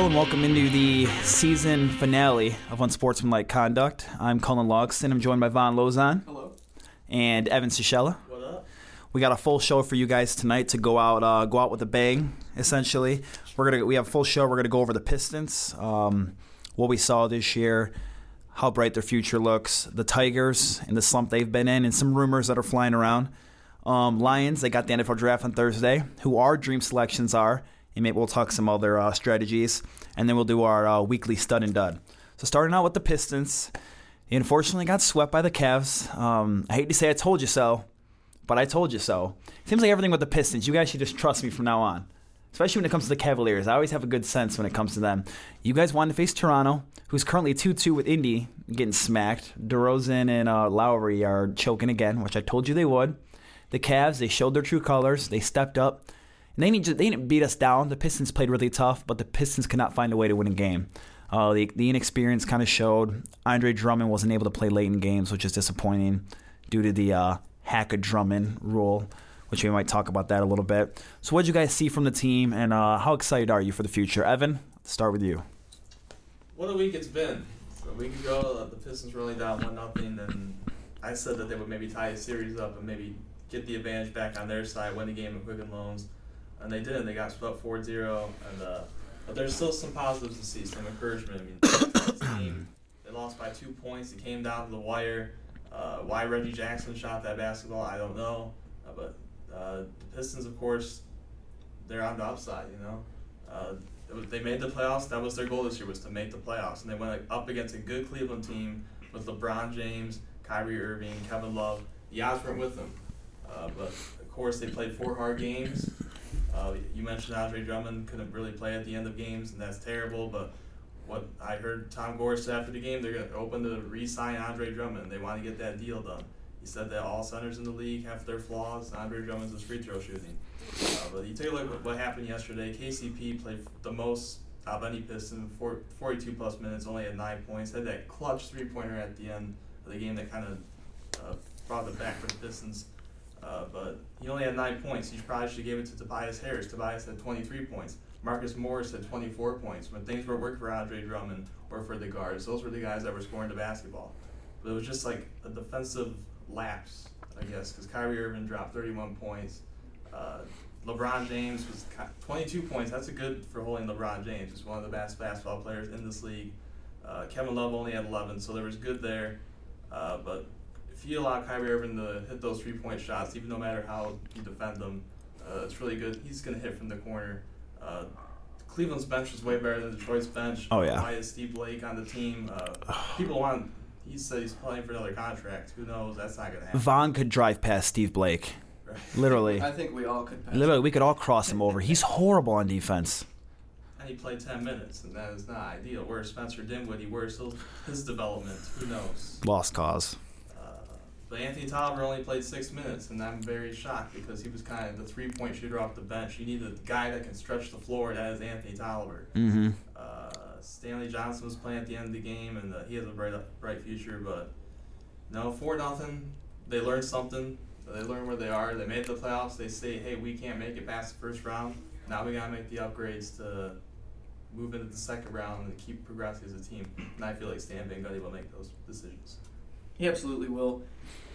Hello and welcome into the season finale of Unsportsmanlike Conduct. I'm Cullen Logston. I'm joined by Von Lozon. Hello. And Evan Sichella. What up? We got a full show for you guys tonight to go out, uh, go out with a bang. Essentially, we're gonna we have a full show. We're gonna go over the Pistons, um, what we saw this year, how bright their future looks, the Tigers and the slump they've been in, and some rumors that are flying around. Um, Lions, they got the NFL draft on Thursday. Who our dream selections are, and maybe we'll talk some other uh, strategies, and then we'll do our uh, weekly stud and dud. So starting out with the Pistons, they unfortunately got swept by the Cavs. Um, I hate to say I told you so, but I told you so. Seems like everything with the Pistons, you guys should just trust me from now on. Especially when it comes to the Cavaliers. I always have a good sense when it comes to them. You guys wanted to face Toronto, who's currently 2 2 with Indy, getting smacked. DeRozan and uh, Lowry are choking again, which I told you they would. The Cavs, they showed their true colors. They stepped up. They didn't, they didn't beat us down. The Pistons played really tough, but the Pistons could not find a way to win a game. Uh, the, the inexperience kind of showed. Andre Drummond wasn't able to play late in games, which is disappointing due to the uh, hack a Drummond rule, which we might talk about that a little bit. So, what did you guys see from the team, and uh, how excited are you for the future? Evan, start with you. What a week it's been. A week ago, the Pistons were only down one nothing, and I said that they would maybe tie a series up and maybe get the advantage back on their side, win the game at Quicken Loans, and they did. They got swept 4-0, and uh, but there's still some positives to see, some encouragement. I mean, they lost by two points. It came down to the wire. Uh, why Reggie Jackson shot that basketball, I don't know. Uh, but uh, the Pistons, of course, they're on the upside. You know, uh, was- they made the playoffs. That was their goal this year was to make the playoffs, and they went like, up against a good Cleveland team with LeBron James, Kyrie Irving, Kevin Love. The odds weren't with them, uh, but of course they played four hard games. Uh, you mentioned Andre Drummond couldn't really play at the end of games, and that's terrible. But what I heard Tom Gores say after the game, they're going to open to re-sign Andre Drummond. They want to get that deal done. He said that all centers in the league have their flaws. Andre Drummond's is free throw shooting. Uh, but you take a look at what happened yesterday. KCP played the most of any Piston, four, 42 plus minutes, only had nine points. Had that clutch three pointer at the end of the game that kind of uh, brought it back for the Pistons. Uh, but he only had nine points. You probably should have given it to Tobias Harris. Tobias had 23 points. Marcus Morris had 24 points. When things were working for Andre Drummond or for the guards, those were the guys that were scoring the basketball. But it was just like a defensive lapse, I guess, because Kyrie Irving dropped 31 points. Uh, LeBron James was 22 points. That's a good for holding LeBron James. He's one of the best basketball players in this league. Uh, Kevin Love only had 11, so there was good there. Uh, but you allow Kyrie Irving to hit those three point shots, even no matter how you defend them, uh, it's really good. He's going to hit from the corner. Uh, Cleveland's bench is way better than Detroit's bench. Oh, yeah. Why is Steve Blake on the team? Uh, people want. He said he's playing for another contract. Who knows? That's not going to happen. Vaughn could drive past Steve Blake. Right. Literally. I think we all could pass. Literally, we could all cross him over. He's horrible on defense. And he played 10 minutes, and that is not ideal. Where's Spencer Dinwiddie? Where's his- his development? Who knows? Lost cause. But Anthony Tolliver only played six minutes, and I'm very shocked because he was kind of the three point shooter off the bench. You need a guy that can stretch the floor. That is Anthony Tolliver. Mm-hmm. Uh, Stanley Johnson was playing at the end of the game, and uh, he has a bright, bright future. But no, four nothing. They learned something. They learned where they are. They made the playoffs. They say, hey, we can't make it past the first round. Now we gotta make the upgrades to move into the second round and keep progressing as a team. And I feel like Stan Van Gundy will make those decisions. He absolutely will.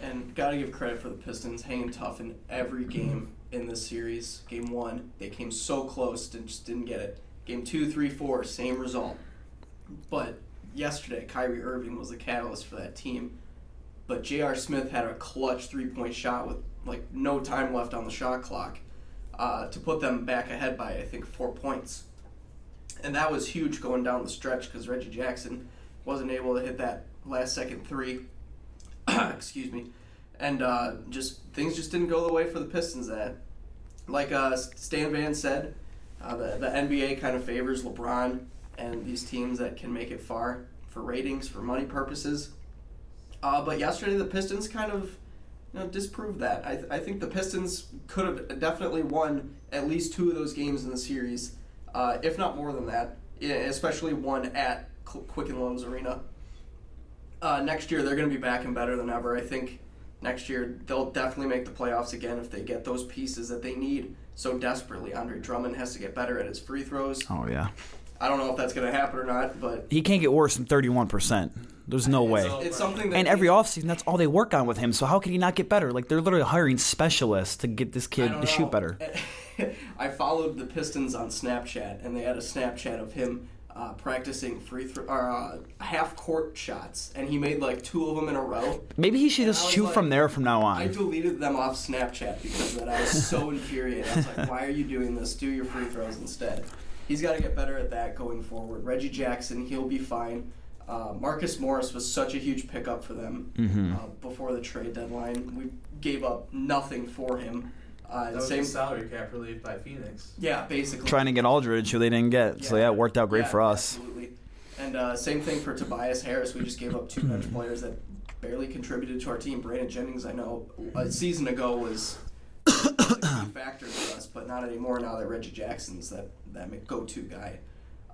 And got to give credit for the Pistons hanging tough in every game in this series. Game one, they came so close and just didn't get it. Game two, three, four, same result. But yesterday, Kyrie Irving was the catalyst for that team. But J.R. Smith had a clutch three point shot with like no time left on the shot clock uh, to put them back ahead by, I think, four points. And that was huge going down the stretch because Reggie Jackson wasn't able to hit that last second three. Excuse me. And uh, just things just didn't go the way for the Pistons. That, like uh, Stan Van said, uh, the the NBA kind of favors LeBron and these teams that can make it far for ratings for money purposes. Uh, but yesterday the Pistons kind of you know, disproved that. I, th- I think the Pistons could have definitely won at least two of those games in the series, uh, if not more than that. Especially one at Qu- Quicken Loans Arena. Uh, next year they're going to be back and better than ever. I think next year they'll definitely make the playoffs again if they get those pieces that they need so desperately. Andre Drummond has to get better at his free throws. Oh yeah. I don't know if that's going to happen or not, but He can't get worse than 31%. There's no way. It's something that And every offseason, that's all they work on with him. So how can he not get better? Like they're literally hiring specialists to get this kid don't to shoot better. I followed the Pistons on Snapchat, and they had a Snapchat of him uh, practicing free throw or uh, half court shots, and he made like two of them in a row. Maybe he should And just shoot like- from there from now on. I deleted them off Snapchat because of that. I was so infuriated. I was like, "Why are you doing this? Do your free throws instead." He's got to get better at that going forward. Reggie Jackson, he'll be fine. Uh, Marcus Morris was such a huge pickup for them Mhm. uh, before the trade deadline. We gave up nothing for him. Uh, That was same, salary cap relief by Phoenix. yeah, basically. Trying to get Aldridge, who they didn't get. So yeah, it worked out great Yeah, for us. Absolutely. And uh, same thing for Tobias Harris. We just gave up two bench players that barely contributed to our team. Brandon Jennings, I know, a season ago was was a key factor for us, but not anymore now that Reggie Jackson's that, that go-to guy.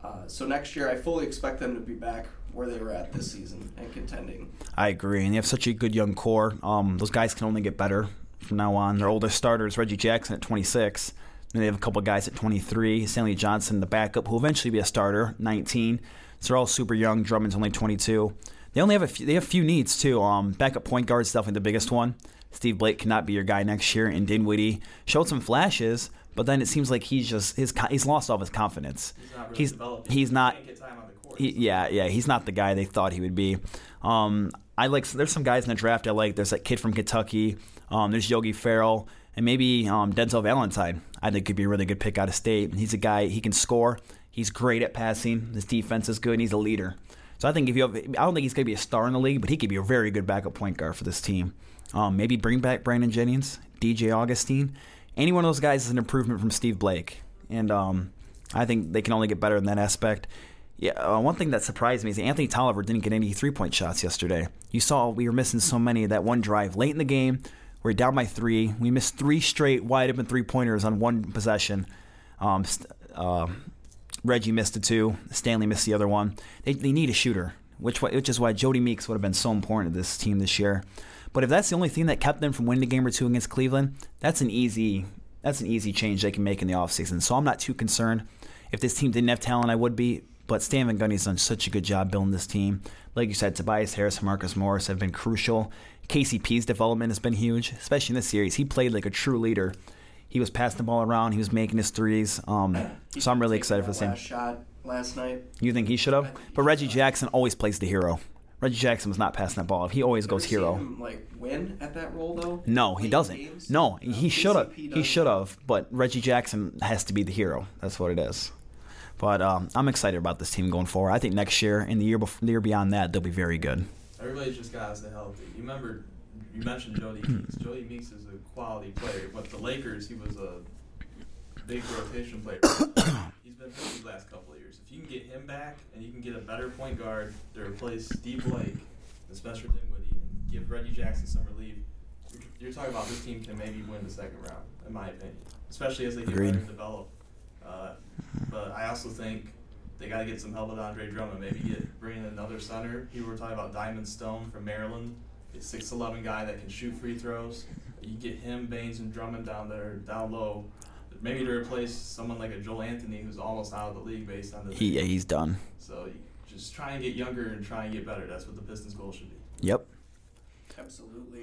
Uh, so next year, I fully expect them to be back where they were at this season and contending. I agree, and they have such a good young core. Um, those guys can only get better from now on. Their oldest starter is Reggie Jackson at 26. Then they have a couple guys at 23. Stanley Johnson, the backup, who will eventually be a starter, 19. So they're all super young. Drummond's only 22. They only have a few, they have few needs too. Um, backup point guard is definitely the biggest one. Steve Blake cannot be your guy next year, and Dinwiddie showed some flashes, but then it seems like he's just his he's lost all of his confidence. He's not really He's developing. he's He not can't get time on the he, yeah, yeah, he's not the guy they thought he would be. Um, I like. There's some guys in the draft I like. There's that kid from Kentucky. Um, there's Yogi Ferrell and maybe um, Denzel Valentine. I think could be a really good pick out of state. He's a guy. He can score. He's great at passing. His defense is good. And he's a leader. So I think if you have, I don't think he's going to be a star in the league, but he could be a very good backup point guard for this team. Um, maybe bring back Brandon Jennings, DJ Augustin. Any one of those guys is an improvement from Steve Blake, and um, I think they can only get better in that aspect. Yeah, uh, one thing that surprised me is Anthony Tolliver didn't get any three point shots yesterday. You saw we were missing so many that one drive late in the game. We're down by three. We missed three straight wide open three pointers on one possession. Um, uh, Reggie missed the two. Stanley missed the other one. They, they need a shooter, which which is why Jodie Meeks would have been so important to this team this year. But if that's the only thing that kept them from winning a game or two against Cleveland, that's an easy that's an easy change they can make in the offseason. So I'm not too concerned. If this team didn't have talent, I would be. But Stan Van Gundy's done such a good job building this team. Like you said, Tobias Harris and Marcus Morris have been crucial. KCP's development has been huge, especially in this series. He played like a true leader. He was passing the ball around. He was making his threes. Um, so I'm really excited for the same. shot last night. You think he should have? But Reggie Jackson always plays the hero. Reggie Jackson was not passing that ball. He always goes hero. him, like win at that role though. No, he doesn't. games? No, he should have. He should have. But Reggie Jackson has to be the hero. That's what it is. But um, I'm excited about this team going forward. I think next year and the year before, the year beyond that, they'll be very good. Everybody just got to stay healthy. You remember, you mentioned Jodie Meeks. Jodie Meeks is a quality player. With the Lakers, he was a big rotation player. He's been hurt these last couple of years. If you can get him back and you can get a better point guard to replace Steve Blake and Spencer Dinwiddie and give Reggie Jackson some relief, you're, you're talking about this team can maybe win the second round, in my opinion. Especially as they get Agreed. better and develop. Uh, but I also think they got to get some help with Andre Drummond. Maybe get bring in another center. People were talking about Diamond Stone from Maryland, a six eleven guy that can shoot free throws. You get him, Baynes, and Drummond down there, down low. Maybe to replace someone like a Joel Anthony who's almost out of the league based on the. He yeah, he's done. So just try and get younger and try and get better. That's what the Pistons' goal should be. Yep. Absolutely.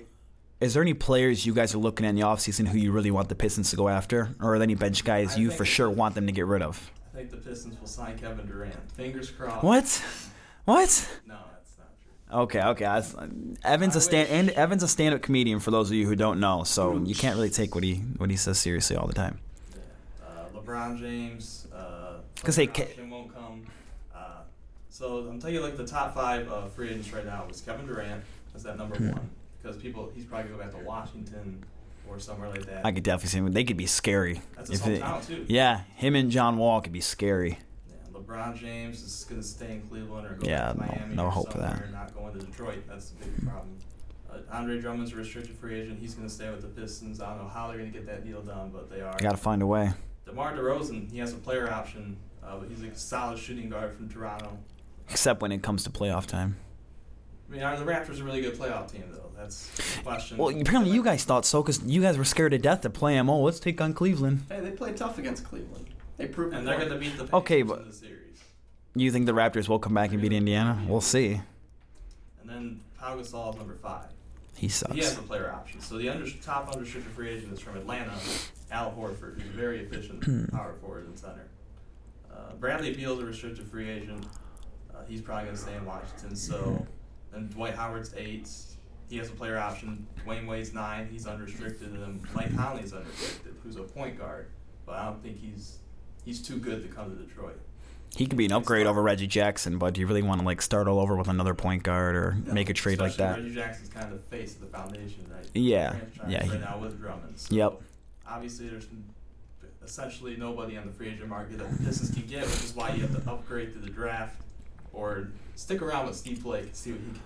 Is there any players you guys are looking at in the offseason who you really want the Pistons to go after? Or are there any bench guys I you for sure want them to get rid of? Think the Pistons will sign Kevin Durant. Fingers crossed. What? What? No, that's not true. Okay, okay. I was- Evan's a I stand wish- and Evan's a stand-up comedian for those of you who don't know, so you can't really take what he what he says seriously all the time. Yeah. Uh, LeBron James. Uh, Gonna Ke- won't come. Uh, so I'm telling you, like the top five uh, free agents right now is Kevin Durant. That's that number Hmm. one because people he's probably gonna go back to Washington or somewhere like that. I could definitely see him. They could be scary. That's his hometown too. yeah, him and John Wall could be scary. Yeah, LeBron James is gonna stay in Cleveland or go Yeah, to no- Miami no or hope for that. Not going to Detroit. That's the big problem. Uh, Andre Drummond's a restricted free agent. He's gonna stay with the Pistons. I don't know how they're gonna get that deal done, but they are. Got to find a way. DeMar DeRozan, he has a player option, uh, but he's a solid shooting guard from Toronto. Except when it comes to playoff time. I mean, are the Raptors are a really good playoff team, though? That's the question. Well, apparently you guys thought so because you guys were scared to death to play him. Oh, let's take on Cleveland. Hey, they played tough against Cleveland. They proved and they're going to beat the Pacers Okay, but- in the series. You think the Raptors will come back and beat Indiana? We'll see. And then Pau Gasol is number five. He sucks. He has a player option. So the under, top unrestricted free agent is from Atlanta, Al Horford, who's a very efficient Hmm. power forward and center. Uh, Bradley Beal is a restricted free agent. Uh, he's probably going to stay in Washington. So then Dwight Howard's eight. He has a player option. Dwyane Wade's nine. He's unrestricted, and Mike Conley's unrestricted, who's a point guard. But I don't think he's he's too good to come to Detroit. He could be an upgrade over Reggie Jackson, but do you really want to like start all over with another point guard or No, make a trade like that? Reggie Jackson's kind of the face of the foundation, right? Yeah, yeah, he- now with Drummond. So Yep. Obviously, there's essentially nobody on the free agent market that the Pistons can get, which is why you have to upgrade through the draft or stick around with Steve Blake and see what he can do.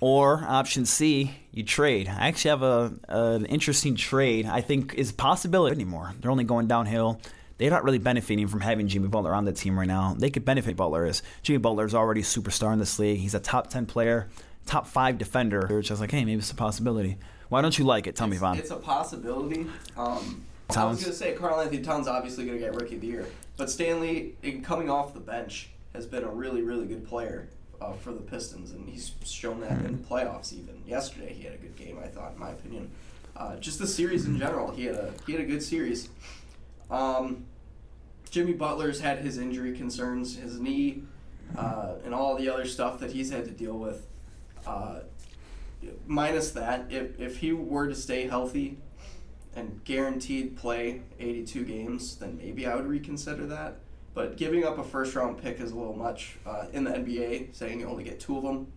Or option C, you trade. I actually have a an interesting trade. I think is a possibility anymore. They're only going downhill. They're not really benefiting from having Jimmy Butler on the team right now. They could benefit Butler is Jimmy Butler is already a superstar in this league. He's a top ten player, top five defender. It's just like, hey, maybe it's a possibility. Why don't you like it? Tell me, Vaughn. It's a possibility. Um, I was gonna say Karl-Anthony Towns obviously gonna get Rookie of the Year, but Stanley, in coming off the bench, has been a really, really good player uh, for the Pistons, and he's shown that in the playoffs. Even yesterday, he had a good game. I thought, in my opinion, uh, just the series in general, he had a he had a good series. Um, Jimmy Butler's had his injury concerns, his knee, uh, and all the other stuff that he's had to deal with. Uh, minus that, if if he were to stay healthy and guaranteed play 82 games, then maybe I would reconsider that. But giving up a first round pick is a little much uh, in the NBA, saying you only get two of them.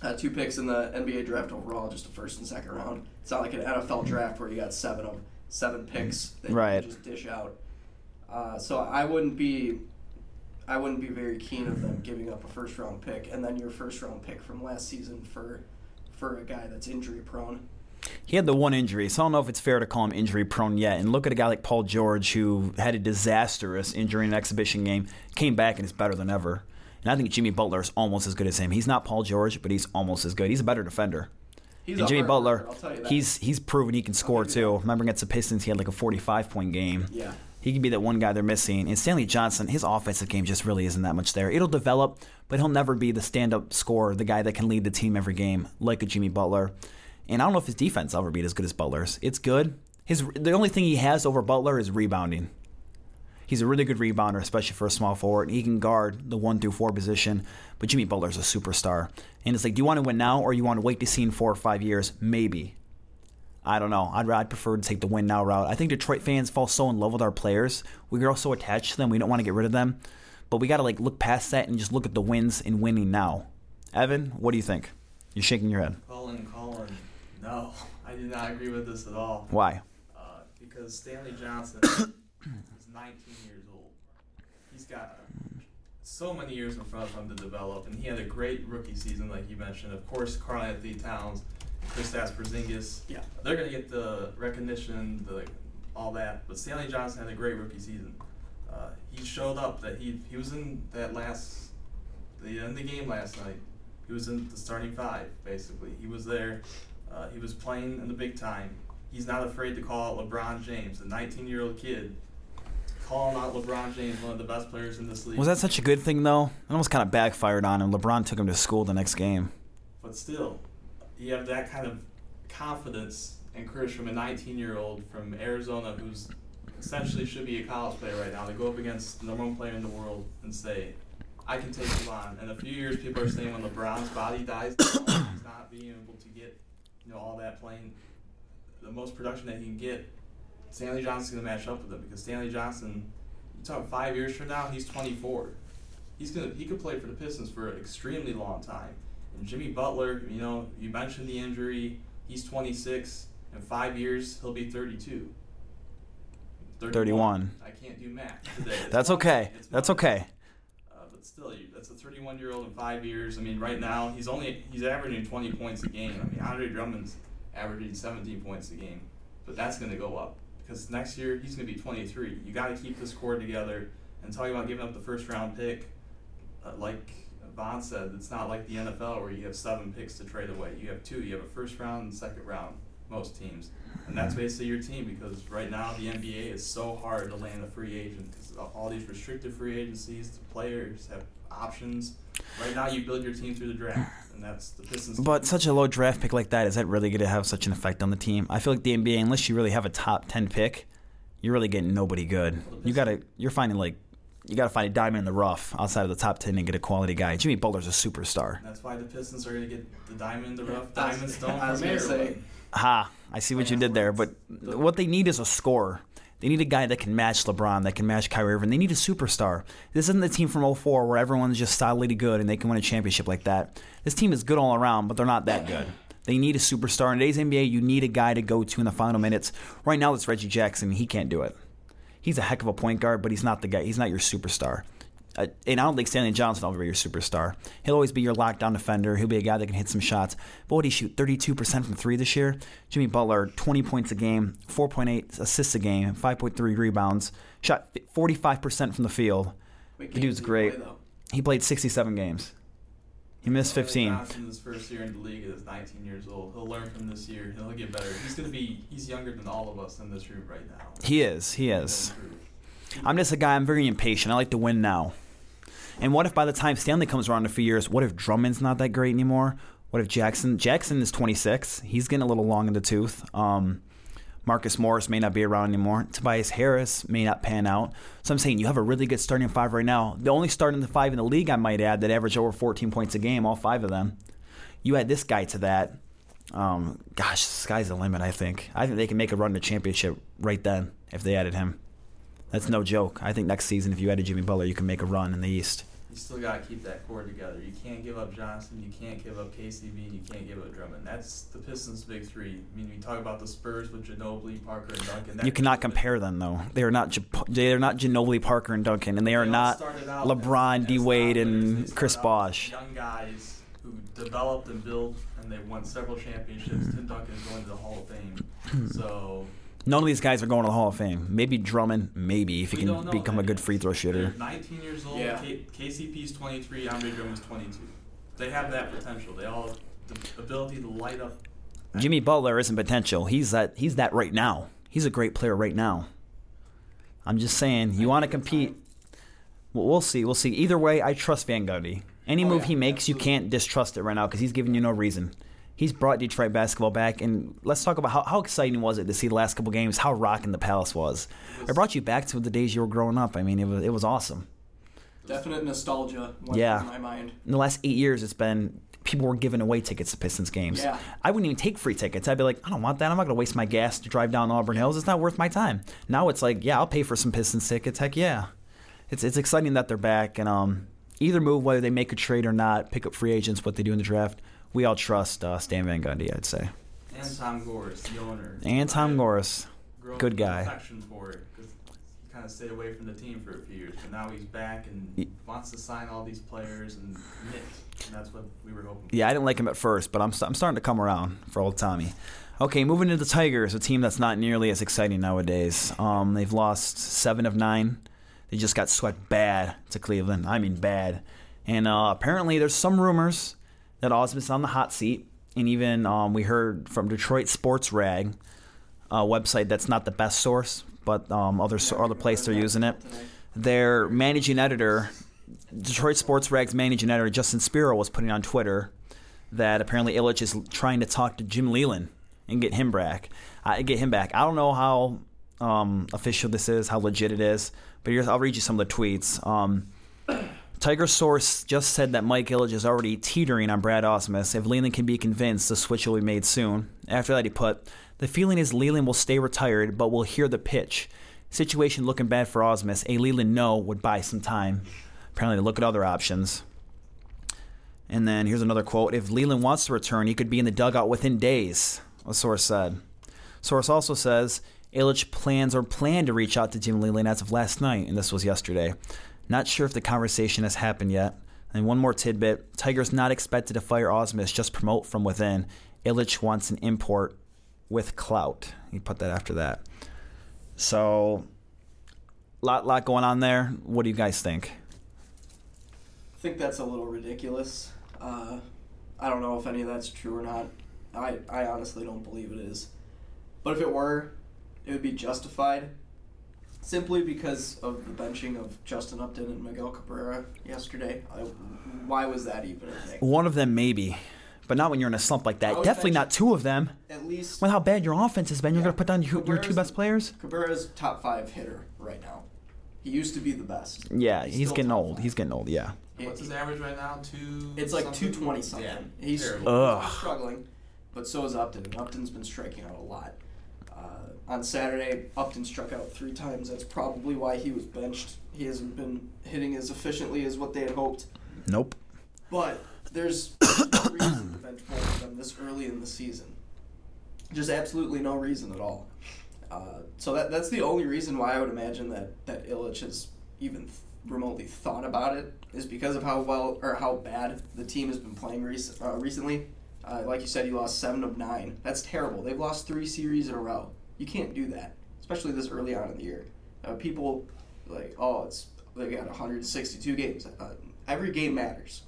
Uh, two picks in the NBA draft overall, just a first and second round. It's not like an NFL draft where you got seven of seven picks that Right. you just dish out. Uh, so I wouldn't be, I wouldn't be very keen of them giving up a first round pick and then your first round pick from last season for, for a guy that's injury prone. He had the one injury, so I don't know if it's fair to call him injury prone yet. And look at a guy like Paul George, who had a disastrous injury in an exhibition game, came back and is better than ever. And I think Jimmy Butler is almost as good as him. He's not Paul George, but he's almost as good. He's a better defender. He's and Jimmy Butler, worker, I'll tell you that. he's he's proven he can score too. that. Remember against the Pistons, he had like a 45 point game. Yeah. He could be that one guy they're missing. And Stanley Johnson, his offensive game just really isn't that much there. It'll develop, but he'll never be the stand up scorer, the guy that can lead the team every game like a Jimmy Butler. And I don't know if his defense will ever be as good as Butler's. It's good. His the only thing he has over Butler is rebounding. He's a really good rebounder, especially for a small forward. He can guard the one through four position, but Jimmy Butler's a superstar. And it's like, do you want to win now or you want to wait to see in four or five years? Maybe. I don't know. I'd, I'd prefer to take the win now route. I think Detroit fans fall so in love with our players. We grow so attached to them. We don't want to get rid of them. But we got to like look past that and just look at the wins and winning now. Evan, what do you think? You're shaking your head. Colin, Colin, no, I do not agree with this at all. Why? Uh, because Stanley Johnson is 19 years old. He's got so many years in front of him to develop, and he had a great rookie season, like you mentioned. Of course, Karl-Anthony Towns, Kristaps Porzingis. Yeah. They're gonna get the recognition, the all that. But Stanley Johnson had a great rookie season. Uh, he showed up that he he was in that last the end of the game last night. He was in the starting five basically. He was there. Uh, he was playing in the big time. He's not afraid to call out LeBron James, a 19-year-old kid, calling out LeBron James, one of the best players in this league. Was that such a good thing, though? It almost kind of backfired on him. LeBron took him to school the next game. But still, you have that kind of confidence and courage from a 19 year old from Arizona who's essentially should be a college player right now to go up against the number one player in the world and say, I can take you on. In a few years, people are saying when LeBron's body dies, he's not being able to get you know all that playing, the most production that he can get. Stanley Johnson's going to match up with him because Stanley Johnson, you talk five years from now, he's 24. He's gonna he could play for the Pistons for an extremely long time. And Jimmy Butler, you know, you mentioned the injury. He's 26. In five years, he'll be 32. 31. I can't do math today. That's okay. That's okay. Uh, but still, you, 31 year old in five years. I mean, right now he's only he's averaging 20 points a game. I mean, Andre Drummond's averaging 17 points a game, but that's going to go up because next year he's going to be 23. You got to keep this core together. And talking about giving up the first round pick, uh, like Vaughn said, it's not like the NFL where you have seven picks to trade away. You have two. You have a first round and second round. Most teams, and that's basically your team because right now the NBA is so hard to land a free agent because all these restricted free agencies, the players have options. Right now, you build your team through the draft, and that's the Pistons. But such a low draft pick like that, is that really going to have such an effect on the team? I feel like the NBA, unless you really have a top 10 pick, you're really getting nobody good. You got to, you're finding like, you got to find a diamond in the rough outside of the top 10 and get a quality guy. Jimmy Butler's a superstar. That's why the Pistons are going to get the diamond in the rough. I was- Diamond stone I was from gonna say, Ha, I see what you did there. But what they need is a scorer. They need a guy that can match LeBron, that can match Kyrie Irving. They need a superstar. This isn't the team from 04 where everyone's just solidly good and they can win a championship like that. This team is good all around, but they're not that good. They need a superstar. In today's NBA, you need a guy to go to in the final minutes. Right now, it's Reggie Jackson. He can't do it. He's a heck of a point guard, but he's not the guy. He's not your superstar. Uh, and I don't think Stanley Johnson will ever be your superstar. He'll always be your lockdown defender. He'll be a guy that can hit some shots. But what did he shoot? 32% from three this year? Jimmy Butler, 20 points a game, 4.8 assists a game, 5.3 rebounds, shot 45% from the field. What The dude's games did he great. play. He played 67 games. He missed 15. Johnson, his first year in the league, is 19 years old. He'll learn from this year. He'll get better. He's going to be. He's younger than all of us in this room right now. He is. He is. I'm just a guy. I'm very impatient. I like to win now. And what if by the time Stanley comes around in a few years, what if Drummond's not that great anymore? What if Jackson? Jackson is 26. He's getting a little long in the tooth. Um, Marcus Morris may not be around anymore. Tobias Harris may not pan out. So I'm saying you have a really good starting five right now. The only starting five in the league, I might add, that average over 14 points a game, all five of them. You add this guy to that. Um, gosh, the sky's the limit. I think. I think they can make a run to championship right then if they added him. That's no joke. I think next season, if you added Jimmy Butler, you can make a run in the East. You still got to keep that core together. You can't give up Johnson. You can't give up KCP. and You can't give up Drummond. That's the Pistons' big three. I mean, we talk about the Spurs with Ginobili, Parker, and Duncan. That You cannot compare them though. They are not. They are not Ginobili, Parker, and Duncan, and they are all not LeBron, D Wade. They and Chris Bosh. Young guys who developed and built, and they won several championships. Tim Duncan is going to the Hall of Fame. So None of these guys are going to the Hall of Fame. Maybe Drummond, maybe if he we can don't know become a good free throw shooter. They're 19 years old. Yeah. K- KCP's 23. Andre Drummond's 22. They have that potential. They all have the ability to light up. Jimmy Butler isn't potential. He's that. He's that right now. He's a great player right now. I'm just saying, you want to compete. Well, we'll see. We'll see. Either way, I trust Van Gundy. Any Oh, move yeah, he makes, you can't distrust it right now because he's giving you no reason. He's brought Detroit basketball back, and let's talk about how, how exciting was it to see the last couple games, how rocking the Palace was. It brought you back to the days you were growing up. I mean, it was it was awesome. Definite nostalgia Yeah. through my mind. In the last eight years, it's been people were giving away tickets to Pistons games. Yeah. I wouldn't even take free tickets. I'd be like, I don't want that. I'm not going to waste my gas to drive down Auburn Hills. It's not worth my time. Now it's like, yeah, I'll pay for some Pistons tickets. Heck yeah. It's it's exciting that they're back and um either move whether they make a trade or not, pick up free agents, what they do in the draft. We all trust uh, Stan Van Gundy, I'd say, And Tom Gores, the owner. and Tom I Gorris. good guy. Affection for it because he kind of stayed away from the team for a few years, but now he's back and Y- wants to sign all these players and commit. And that's what we were hoping. Yeah, I didn't like him at first, but I'm, I'm starting to come around for old Tommy. Okay, moving to the Tigers, a team that's not nearly as exciting nowadays. Um, they've lost seven of nine. They just got swept bad to Cleveland. I mean, bad. And uh, apparently, there's some rumors that Ausmus on the hot seat. And even um, we heard from Detroit Sports Rag, a website that's not the best source, but um, other other place they're using it. Their managing editor, Detroit Sports Rag's managing editor Justin Spiro was putting on Twitter that apparently Ilitch is trying to talk to Jim Leyland and get him back. Uh, get him back. I don't know how um, official this is, how legit it is, but I'll read you some of the tweets. Um, Tiger source just said that Mike Ilitch is already teetering on Brad Ausmus. If Leyland can be convinced, the switch will be made soon. After that, he put, "The feeling is Leyland will stay retired, but will hear the pitch. Situation looking bad for Ausmus. A Leyland no would buy some time. Apparently, to look at other options." And then here's another quote: "If Leyland wants to return, he could be in the dugout within days." A source said. Source also says Ilitch plans or planned to reach out to Jim Leyland as of last night, and this was yesterday. Not sure if the conversation has happened yet. And one more tidbit: Tigers not expected to fire Ausmus, just promote from within. Ilitch wants an import with clout. He put that after that. So, lot lot going on there. What do you guys think? I think that's a little ridiculous. Uh, I don't know if any of that's true or not. I, I honestly don't believe it is. But if it were, it would be justified. Simply because of the benching of Justin Upton and Miguel Cabrera yesterday. I, why was that even a thing? One of them maybe, but not when you're in a slump like that. Definitely not two of them. At least With how bad your offense has been, you're Yeah. going to put down your, your two best players. Cabrera's top five hitter right now. He used to be the best. Yeah, he's, still getting old. five. He's getting old. Yeah. What's his average right now? Two. It's like something? 220 something. Yeah, he's. Ugh. he's struggling, but so is Upton. And Upton's been striking out a lot. Uh, on Saturday, Upton struck out three times. That's probably why he was benched. He hasn't been hitting as efficiently as what they had hoped. Nope. But there's no reason to bench both of them this early in the season. Just absolutely no reason at all. Uh, so that that's the only reason why I would imagine that that Ilitch has even th- remotely thought about it is because of how well or how bad the team has been playing rec- uh, recently. Uh, like you said, you lost seven of nine. That's terrible. They've lost three series in a row. You can't do that, especially this early on in the year. Uh, people like, oh, it's they got 162 games. Uh, every game matters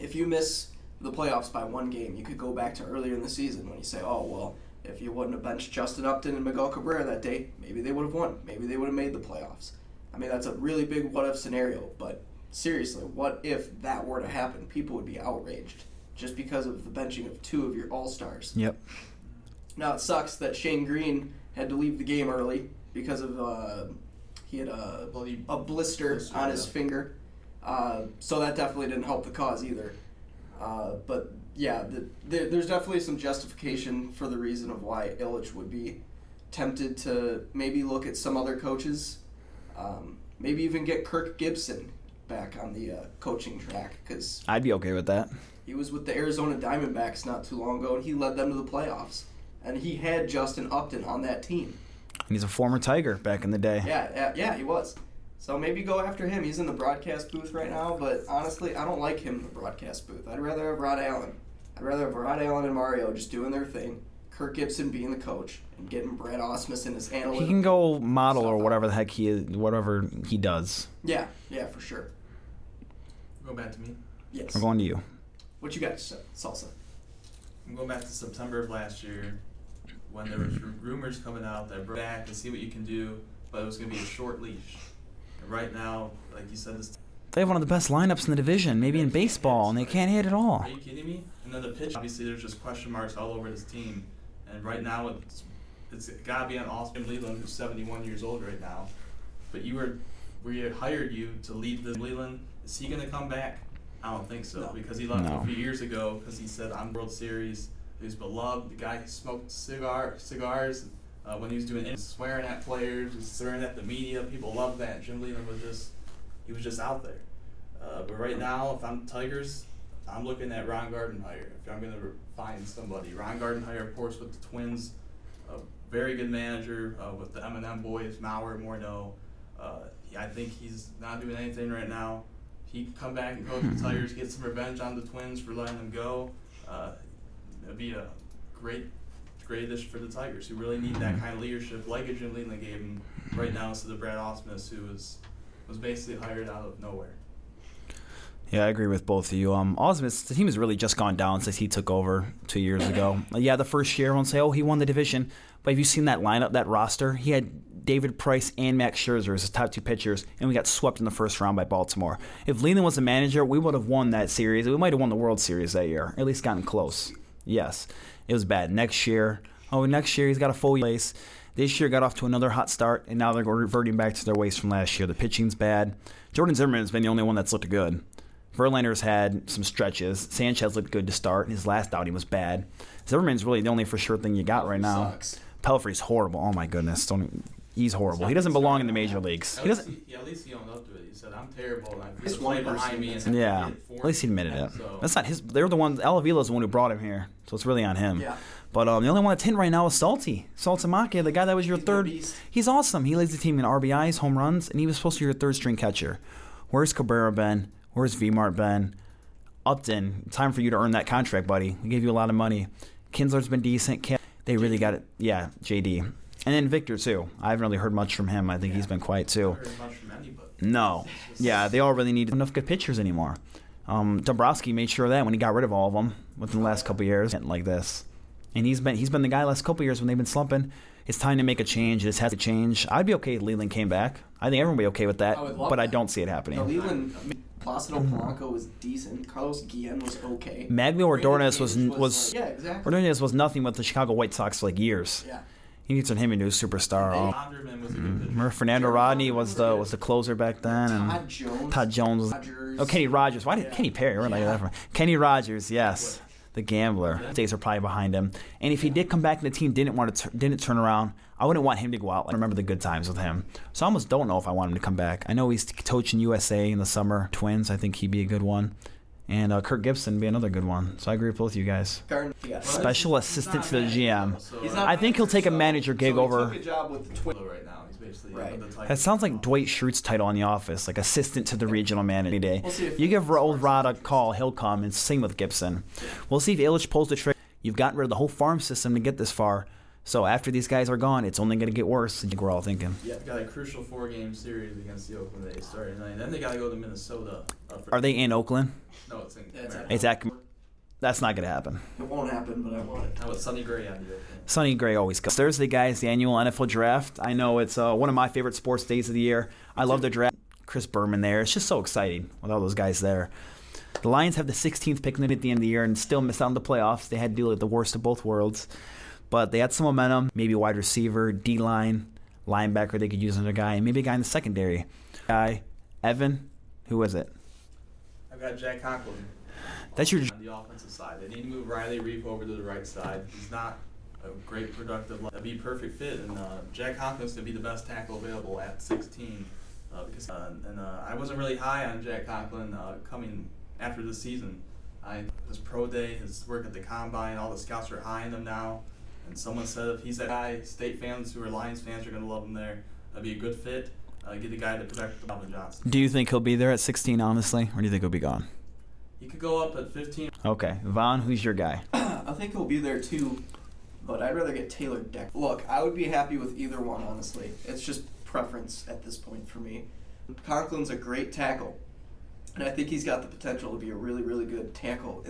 if you miss the playoffs by one game, you could go back to earlier in the season when you say, oh, well, if you wouldn't have benched Justin Upton and Miguel Cabrera that day, maybe they would have won. Maybe they would have made the playoffs. I mean, that's a really big what if scenario, but seriously, what if that were to happen? People would be outraged just because of the benching of two of your all stars. Yep. Now, it sucks that Shane Greene had to leave the game early because of uh, he had a, a blister blister, on his yeah. finger. Uh, so that definitely didn't help the cause either. Uh, but yeah, the, the, there's definitely some justification for the reason of why Ilitch would be tempted to maybe look at some other coaches, um, maybe even get Kirk Gibson back on the uh, coaching track because I'd be okay with that. He was with the Arizona Diamondbacks not too long ago and he led them to the playoffs. And he had Justin Upton on that team. And he's a former Tiger back in the day. Yeah, yeah, yeah, he was. So maybe go after him. He's in the broadcast booth right now, but honestly, I don't like him in the broadcast booth. I'd rather have Rod Allen. I'd rather have Rod Allen and Mario just doing their thing, Kirk Gibson being the coach, and getting Brad Ausmus in his analytical. He can go model or whatever the heck he is, whatever he does. Yeah, yeah, for sure. Go back to me. Yes. We're going to you. What you got, Sa- Salsa? I'm going back to September of last year when there was rumors coming out that bring back and see what you can do, but it was going to be a short leash. And right now, like you said, this They have one of the best lineups in the division, maybe in baseball, and they can't hit at all. Are you kidding me? And then the pitch, obviously, there's just question marks all over this team. And right now, it's it's got to be on Austin Leland, who's 71 years old right now. But you were, we had hired you to lead the Leland. Is he going to come back? I don't think so No. because he left No. a few years ago because he said I'm World Series. He's beloved. The guy who smoked cigar cigars uh, when he was doing it, swearing at players, swearing at the media. People loved that. Jim Leyland was just he was just out there. Uh, but right now, if I'm Tigers, I'm looking at Ron Gardenhire. If I'm going to find somebody, Ron Gardenhire, of course, with the Twins, a very good manager uh, with the M&M boys, Mauer, Morneau. Uh, I think he's not doing anything right now. He could come back and coach the Tigers, get some revenge on the Twins for letting them go. Uh, it'd be a great, great addition for the Tigers, who really need that kind of leadership, like a Jim Leyland gave them right now instead of Brad Ausmus, who was was basically hired out of nowhere. Yeah, I agree with both of you. Um, Ausmus, the team has really just gone down since he took over two years ago. Uh, yeah, the first year, everyone say, "Oh, he won the division," but have you seen that lineup, that roster? He had David Price and Max Scherzer as his top two pitchers, and we got swept in the first round by Baltimore. If Leyland was the manager, we would have won that series. We might have won the World Series that year, at least gotten close. Yes, it was bad. Next year, oh, next year he's got a full place. This year got off to another hot start, and now they're reverting back to their ways from last year. The pitching's bad. Jordan Zimmermann's been the only one that's looked good. Verlander's had some stretches. Sanchez looked good to start. His last outing was bad. Zimmermann's really the only for sure thing you got right now. Sucks. Pelfrey's horrible. Oh my goodness, don't. even- He's horrible. He doesn't belong in the major leagues. At He doesn't. he, yeah, at least he owned up to it. He said, "I'm terrible." And I one play behind me. And Yeah, at least he admitted it. So, That's not his. They're the ones. Al Avila's the one who brought him here, so it's really on him. Yeah. But um, the only one that's hitting right now is Salty. Saltamake, the guy that was your He's third. He's awesome. He leads the team in RBIs, home runs, and he was supposed to be your third string catcher. Where's Cabrera been? Where's Vmart been? Upton, time for you to earn that contract, buddy. We gave you a lot of money. Kinsler's been decent. They really got it. Yeah, JD. And then Victor, too. I haven't really heard much from him. I think he's been quiet, too. haven't heard much from anybody. No. Yeah, they all really need enough good pitchers anymore. Um, Dombrowski made sure of that when he got rid of all of them within the last couple of years. Like this. and he's been he's been the guy last couple years when they've been slumping. It's time to make a change. This has to change. I'd be okay if Leyland came back. I think everyone would be okay with that, I but I don't see it happening. Leyland, I mean, Placido Polanco was decent. Carlos Guillen was okay. Magglio Ordonez was Page was like- yeah, exactly. Ordonez was nothing with the Chicago White Sox for like years. Yeah. He needs to turn him into a superstar. A good pitcher. Remember Fernando Rodney was the was the closer back then, and Todd Jones. Todd Jones. Rogers. Oh, Kenny Rogers. Why did Yeah. Kenny Perry? Where did I get Yeah. that from? Kenny Rogers. Yes, the gambler. Days are probably behind him. And if he did come back and the team didn't want to didn't turn around, I wouldn't want him to go out. I remember the good times with him. So I almost don't know if I want him to come back. I know he's coaching USA in the summer. Twins. I think he'd be a good one. And uh, Kirk Gibson would be another good one. So I agree with both of you guys. Garden, yeah. Special He's assistant to the GM. so, uh, I think he'll take a manager gig so over. took a job with the Twins. right now. Right. That sounds like Dwight Schrute's title in the office, like assistant to the regional manager day. We'll You give old Rod a call, he'll come and sing with Gibson. We'll see if Ilitch pulls the trick. You've gotten rid of the whole farm system to get this far. So after these guys are gone, it's only going to get worse. I think we're all thinking. Yeah, they've got a crucial four-game series against the Oakland A's starting tonight. And then they got to go to Minnesota. Uh, Are they in Oakland? No, it's in. It's America. It's at, that's not going to happen. It won't happen, but I want it. How about Sonny Gray on the Oakland? Sonny Gray always goes. Thursday, guys, the annual NFL draft. I know it's uh, one of my favorite sports days of the year. I love the draft. Chris Berman there. It's just so exciting with all those guys there. The Lions have the 16th pick at the end of the year and still miss out on the playoffs. They had to deal with the worst of both worlds. But they had some momentum, maybe wide receiver, D line, linebacker they could use another guy, and maybe a guy in the secondary. Guy, Evan, who was it? I've got Jack Conklin. That's your on the offensive side. They need to move Riley Reiff over to the right side. He's not a great productive. Line. That'd be a perfect fit, and uh, Jack Conklin's gonna be the best tackle available at 16. Uh, because uh, and uh, I wasn't really high on Jack Conklin uh, coming after the season. I his pro day, his work at the combine, all the scouts are high on him now. And someone said if he's that guy, state fans who are Lions fans are gonna love him there. That'd be a good fit. Uh, get the guy to protect Calvin Johnson. Do you think he'll be there at 16, honestly, or do you think he'll be gone? He could go up at 15. Okay, Vaughn, who's your guy? I think he'll be there too, but I'd rather get Taylor Deck. Look, I would be happy with either one, honestly. It's just preference at this point for me. Conklin's a great tackle, and I think he's got the potential to be a really, really good tackle.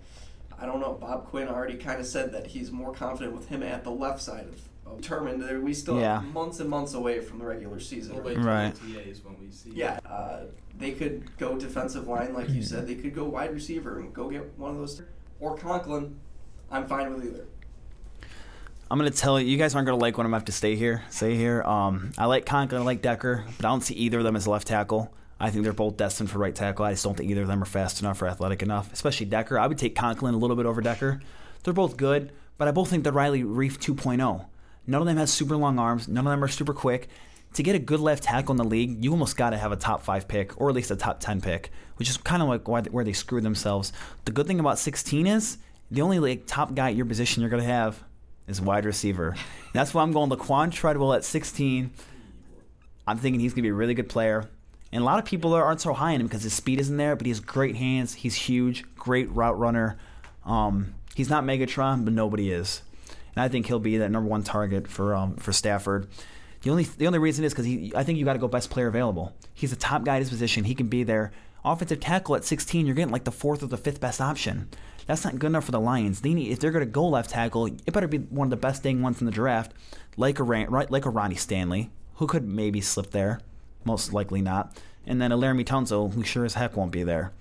I don't know. Bob Quinn already kind of said that he's more confident with him at the left side of. of determined that we still Yeah. have months and months away from the regular season. We'll right? wait till Right. When we see. Yeah, uh, they could go defensive line, like you said. They could go wide receiver and go get one of those. Or Conklin. I'm fine with either. I'm gonna tell you, you guys aren't gonna like when I'm gonna have to stay here. Stay here. Um, I like Conklin, I like Decker, but I don't see either of them as left tackle. I think they're both destined for right tackle. I just don't think either of them are fast enough or athletic enough. Especially Decker. I would take Conklin a little bit over Decker. They're both good, but I both think they're Riley Reiff 2.0. None of them has super long arms. None of them are super quick. To get a good left tackle in the league, you almost got to have a top five pick or at least a top 10 pick, which is kind of like why, where they screwed themselves. The good thing about 16 is the only like top guy at your position you're going to have is wide receiver. That's why I'm going Laquan Treadwell at 16. I'm thinking he's going to be a really good player. And a lot of people are- aren't so high on him because his speed isn't there, but he has great hands. He's huge, great route runner. Um, he's not Megatron, but nobody is. And I think he'll be that number one target for um, for Stafford. The only the only reason is because. I think you got to go best player available. He's a top guy at his position. He can be there. Offensive tackle at 16, you're getting like the fourth or the fifth best option. That's not good enough for the Lions. They need if they're going to go left tackle, it better be one of the best dang ones in the draft, like a right, like a Ronnie Stanley, who could maybe slip there, most likely not, and then a Laremy Tunsil, who sure as heck won't be there.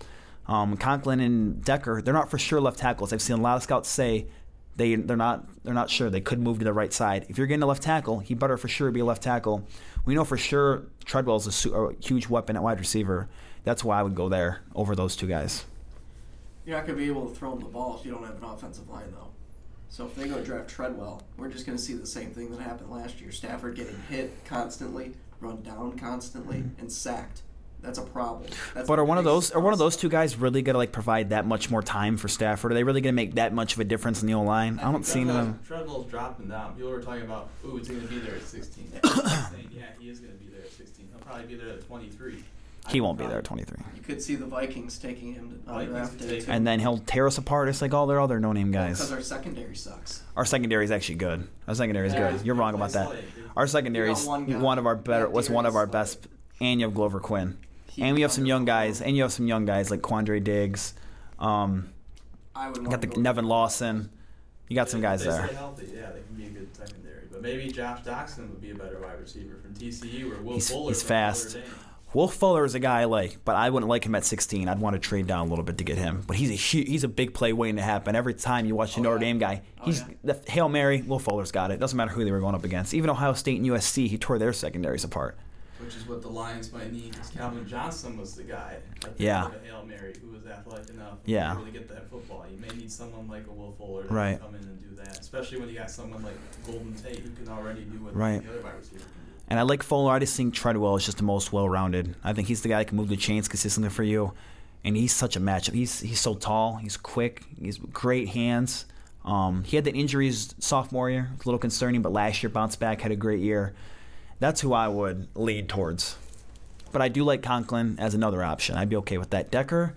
Um, Conklin and Decker, they're not for sure left tackles. I've seen a lot of scouts say they they're not they're not sure they could move to the right side. If you're getting a left tackle, he better for sure be a left tackle. We know for sure Treadwell's a, su- a huge weapon at wide receiver. That's why I would go there over those two guys. You're not going to be able to throw him the ball if you don't have an offensive line, though. So if they go draft Treadwell, we're just going to see the same thing that happened last year. Stafford getting hit constantly, run down constantly, mm-hmm. and sacked. That's a problem. That's But are one of those are one of those two guys really going to like provide that much more time for Stafford? Are they really going to make that much of a difference in the O line? I don't see them. Treadwell's dropping down. People were talking about, ooh, is he going to be there at 16? yeah, he is going to be there at 16. He'll probably be there at 23. He won't be there at 23. You could see the Vikings taking him to on draft could day take too. And then he'll tear us apart just like all their other no-name guys. because guys. our secondary sucks. Our secondary is actually good. Our secondary is Yeah, good. You're wrong about that. play. Our secondary is one one of our better. Yeah, Was one of our Darius best. And you have Glover Quin. He And we have some young guys. And you have some young guys like Quandre Diggs. Um, I would got the go- Nevin Lawson. You got some If guys they there. Stay healthy, yeah, they can be a good secondary. But maybe Josh Doctson would be a better wide receiver from TCU or Will He's- Fuller. he's from fast. Will Fuller is a guy I like, but I wouldn't like him at 16. I'd want to trade down a little bit to get him. But he's a hu- he's a big play waiting to happen. Every time you watch a Oh, Notre yeah. Dame guy, Oh, he's yeah. the Hail Mary. Will Fuller's got it. Doesn't matter who they were going up against. Even Ohio State and USC, he tore their secondaries apart. Which is what the Lions might need because Calvin Johnson was the guy. Yeah. A Hail Mary who was athletic enough Yeah. to really get that football. You may need someone like a Will Fuller to Right. come in and do that, especially when you got someone like Golden Tate who can already do what Right. the other wide receiver can. And I like Fuller. I just think Treadwell is just the most well-rounded. I think he's the guy that can move the chains consistently for you, and he's such a matchup. He's he's so tall. He's quick. He's great hands. Um, he had the injuries sophomore year, a little concerning, but last year bounced back, had a great year. That's who I would lead towards. But I do like Conklin as another option. I'd be okay with that. Decker,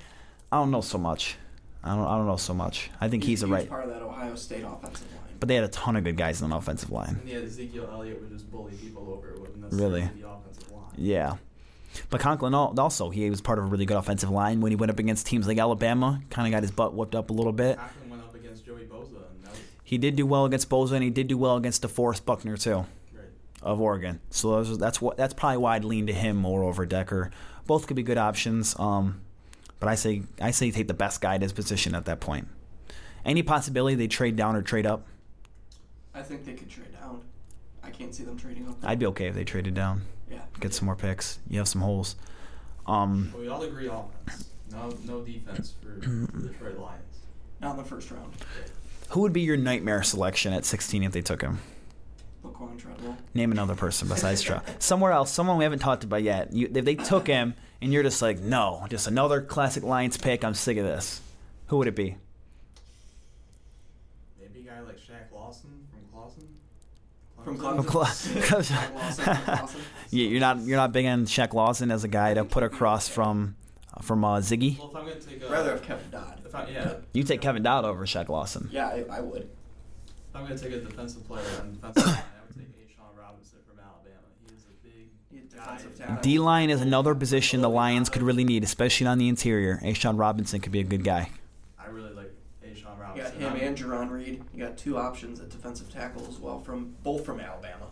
I don't know so much. I don't I don't know so much. I think he's, a a huge right. part of that Ohio State offensive line. But they had a ton of good guys on the offensive line. And yeah, Ezekiel Elliott would just bully people over. It wasn't necessarily Really? the offensive line. Yeah. But Conklin also, he was part of a really good offensive line when he went up against teams like Alabama. Kind of got his butt whooped up a little bit. Conklin went up against Joey Bosa, and that was He did do well against Bosa, and he did do well against DeForest Buckner too, great. of Oregon. So those, that's what that's probably why I'd lean to him more over Decker. Both could be good options. Um, but I say I say take the best guy at his position at that point. Any possibility they trade down or trade up? I think they could trade down. I can't see them trading up. I'd be okay if they traded down, yeah. get some more picks. You have some holes. Um, But we all agree offense. No, no defense for the Detroit Lions. Not in the first round. who would be your nightmare selection at 16 if they took him? Laquan Treadwell. Name another person besides Trout. Somewhere else, someone we haven't talked about yet. You, if they took him and you're just like, no, just another classic Lions pick. I'm sick of this. Who would it be? Maybe a guy like Shaq Lawson from Clawson. From From Clemson. Cla- Shaq Lawson from Clawson. Yeah, you're not you're not big on Shaq Lawson as a guy to put across from from uh, Ziggy. Well, if I'm gonna take a, Rather have Kevin Dodd. if I, yeah, You take Kevin Dodd over Shaq Lawson. Yeah, I, I would. if I'm gonna take a defensive player on defensive line, I would take A'Shawn Robinson from Alabama. He is a big He's guy. defensive tackle. D line is another position the Lions could really need, especially on the interior. A'Shawn Robinson could be a good guy. I really like A'Shawn You got Robinson. him I'm- and Jarran Reed. You got two options at defensive tackle as well from both from Alabama.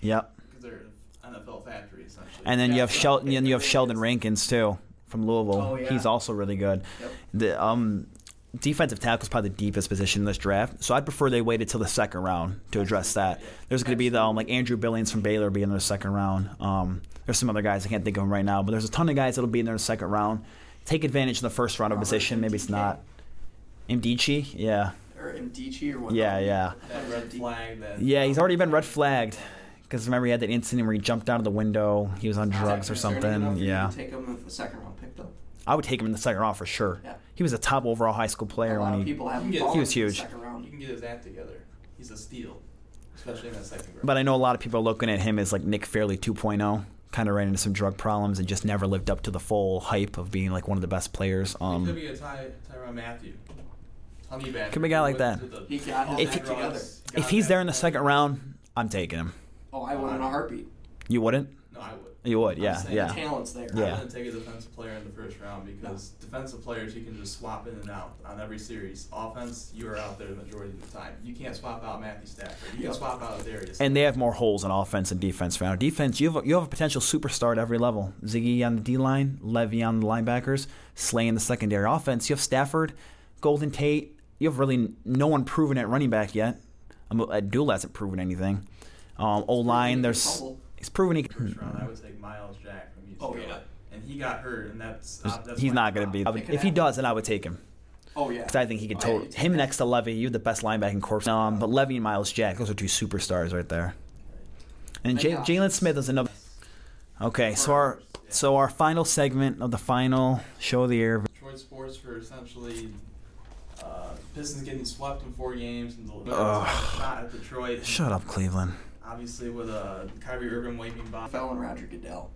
Yep. because they're NFL factory essentially. And then you have yeah. Sheldon. And you have Sheldon Rankins too from Louisville. Oh, yeah. He's also really good. Yep. The um, defensive tackle is probably the deepest position in this draft. So I'd prefer they waited till the second round to address that. There's going to be the um, like Andrew Billings from Baylor be in the second round. Um, there's some other guys I can't think of them right now, but there's a ton of guys that'll be in there in the second round. Take advantage of the first round of Robert position. Maybe it's MDK. not. Nkemdiche, yeah, Or Nkemdiche or what? yeah, yeah, that red flag. That yeah. He's already been red flagged because remember he had that incident where he jumped out of the window. He was on drugs or something. enough for you Yeah, Take him with the second round pick though. I would take him in the second round for sure. Yeah. He was a top overall high school player a lot when of he. people have him can get- falling He was huge. Second round. you can get his act together. He's a steal, especially in that second group. But I know a lot of people are looking at him as like Nick Fairley 2.0. Kind of ran into some drug problems and just never lived up to the full hype of being like one of the best players. he could Um, be a Ty, Tyrann Mathieu. Honey Badger. Could be a guy like that. the- He got his If act he- together. if he's there in the second round, I'm taking him. Oh, I would in a heartbeat. You wouldn't? No, I would. You would, yeah, saying yeah. Talent's there. Yeah. I wouldn't take a defensive player in the first round because defensive players you can just swap in and out on every series. Offense, you are out there the majority of the time. You can't swap out Matthew Stafford. You can swap out Darius. And they have more holes on offense and defense now. Defense, you have a, you have a potential superstar at every level. Ziggy on the D line, Levy on the linebackers, Slay in the secondary. Offense, you have Stafford, Golden Tate. You have really no one proven at running back yet. Um, Abdul hasn't proven anything. Um, O line, there's Fumble. he's proven he. first round, I would take Myles Jack from UCLA. Oh, yeah. And he got hurt, and that's, uh, that's He's not going to be. problem. could If he does, then I would take him. Oh yeah. Because I think he could Oh, yeah, total him that. next to Levy. You're the best linebacker linebacking corps. Um, but Levy and Myles Jack, those are two superstars right there. And J- Jaylon Smith is another. Okay, so our so our final segment of the final show of the year. Detroit sports for essentially uh, Pistons getting swept in four games and the Ugh. shot at Detroit. Shut up, Cleveland. Obviously, with uh, Kyrie Irving waving by. Fell and Roger Goodell.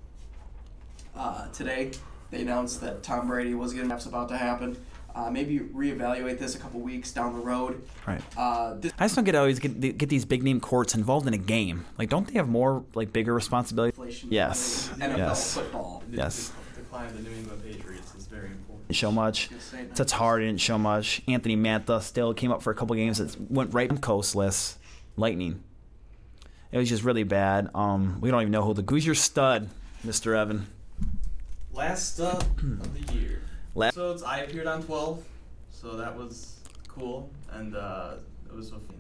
Uh, today, they announced that Tom Brady was going to that's about to happen. Uh, maybe reevaluate this a couple weeks down the road. Right. Uh, this I just don't get always get get these big name courts involved in a game. Like, don't they have more like bigger responsibility? inflation. Yes. NFL Yes. football. Yes. the decline of the New England Patriots is very important. didn't show much. Gonna say Tatar didn't show much. Anthony Mantha still came up for a couple games It went right on coastless. Lightning. It was just really bad. Um, we don't even know who the who's your stud, Mr. Evan. Last stud of the year. La- so it's, I appeared on 12, so that was cool, and uh, it was so fun.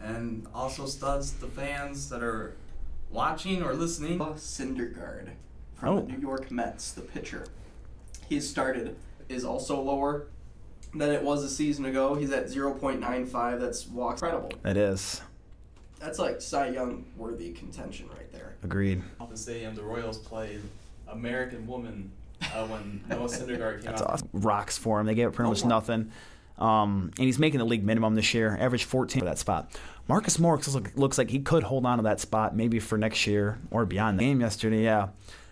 And also studs the fans that are watching or listening. Syndergaard from Oh. the New York Mets, the pitcher. He's started is also lower than it was a season ago. He's at 0.95. That's walk incredible. It is. That's like Cy Young worthy contention right there. Agreed. Off the stadium, the Royals played American Woman uh, when Noah Syndergaard came That's out. awesome. Rocks for him. They gave up pretty No much more. nothing. Um, and he's making the league minimum this year, average 14 for that spot. Marcus Morris look, looks like he could hold on to that spot maybe for next year or beyond. The game yesterday, yeah.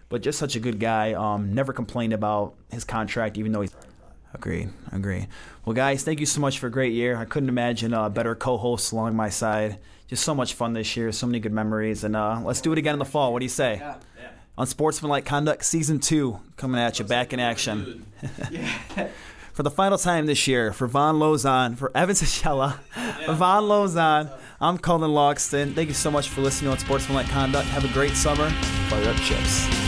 But just such a good guy. Um, never complained about his contract, even though he's. Agree, agree. Well, guys, thank you so much for a great year. I couldn't imagine a better co-host along my side. Just so much fun this year, so many good memories, and uh, let's do it again in the fall. What do you say? Yeah. Yeah. On Sportsmanlike Conduct Season Two, coming at you, back in action. Yeah. For the final time this year, for Von Lozon, for Evan Sechella, Yeah. Von Lozon, I'm Colin Logston. Thank you so much for listening on Sportsmanlike Conduct. Have a great summer. Fire up chips.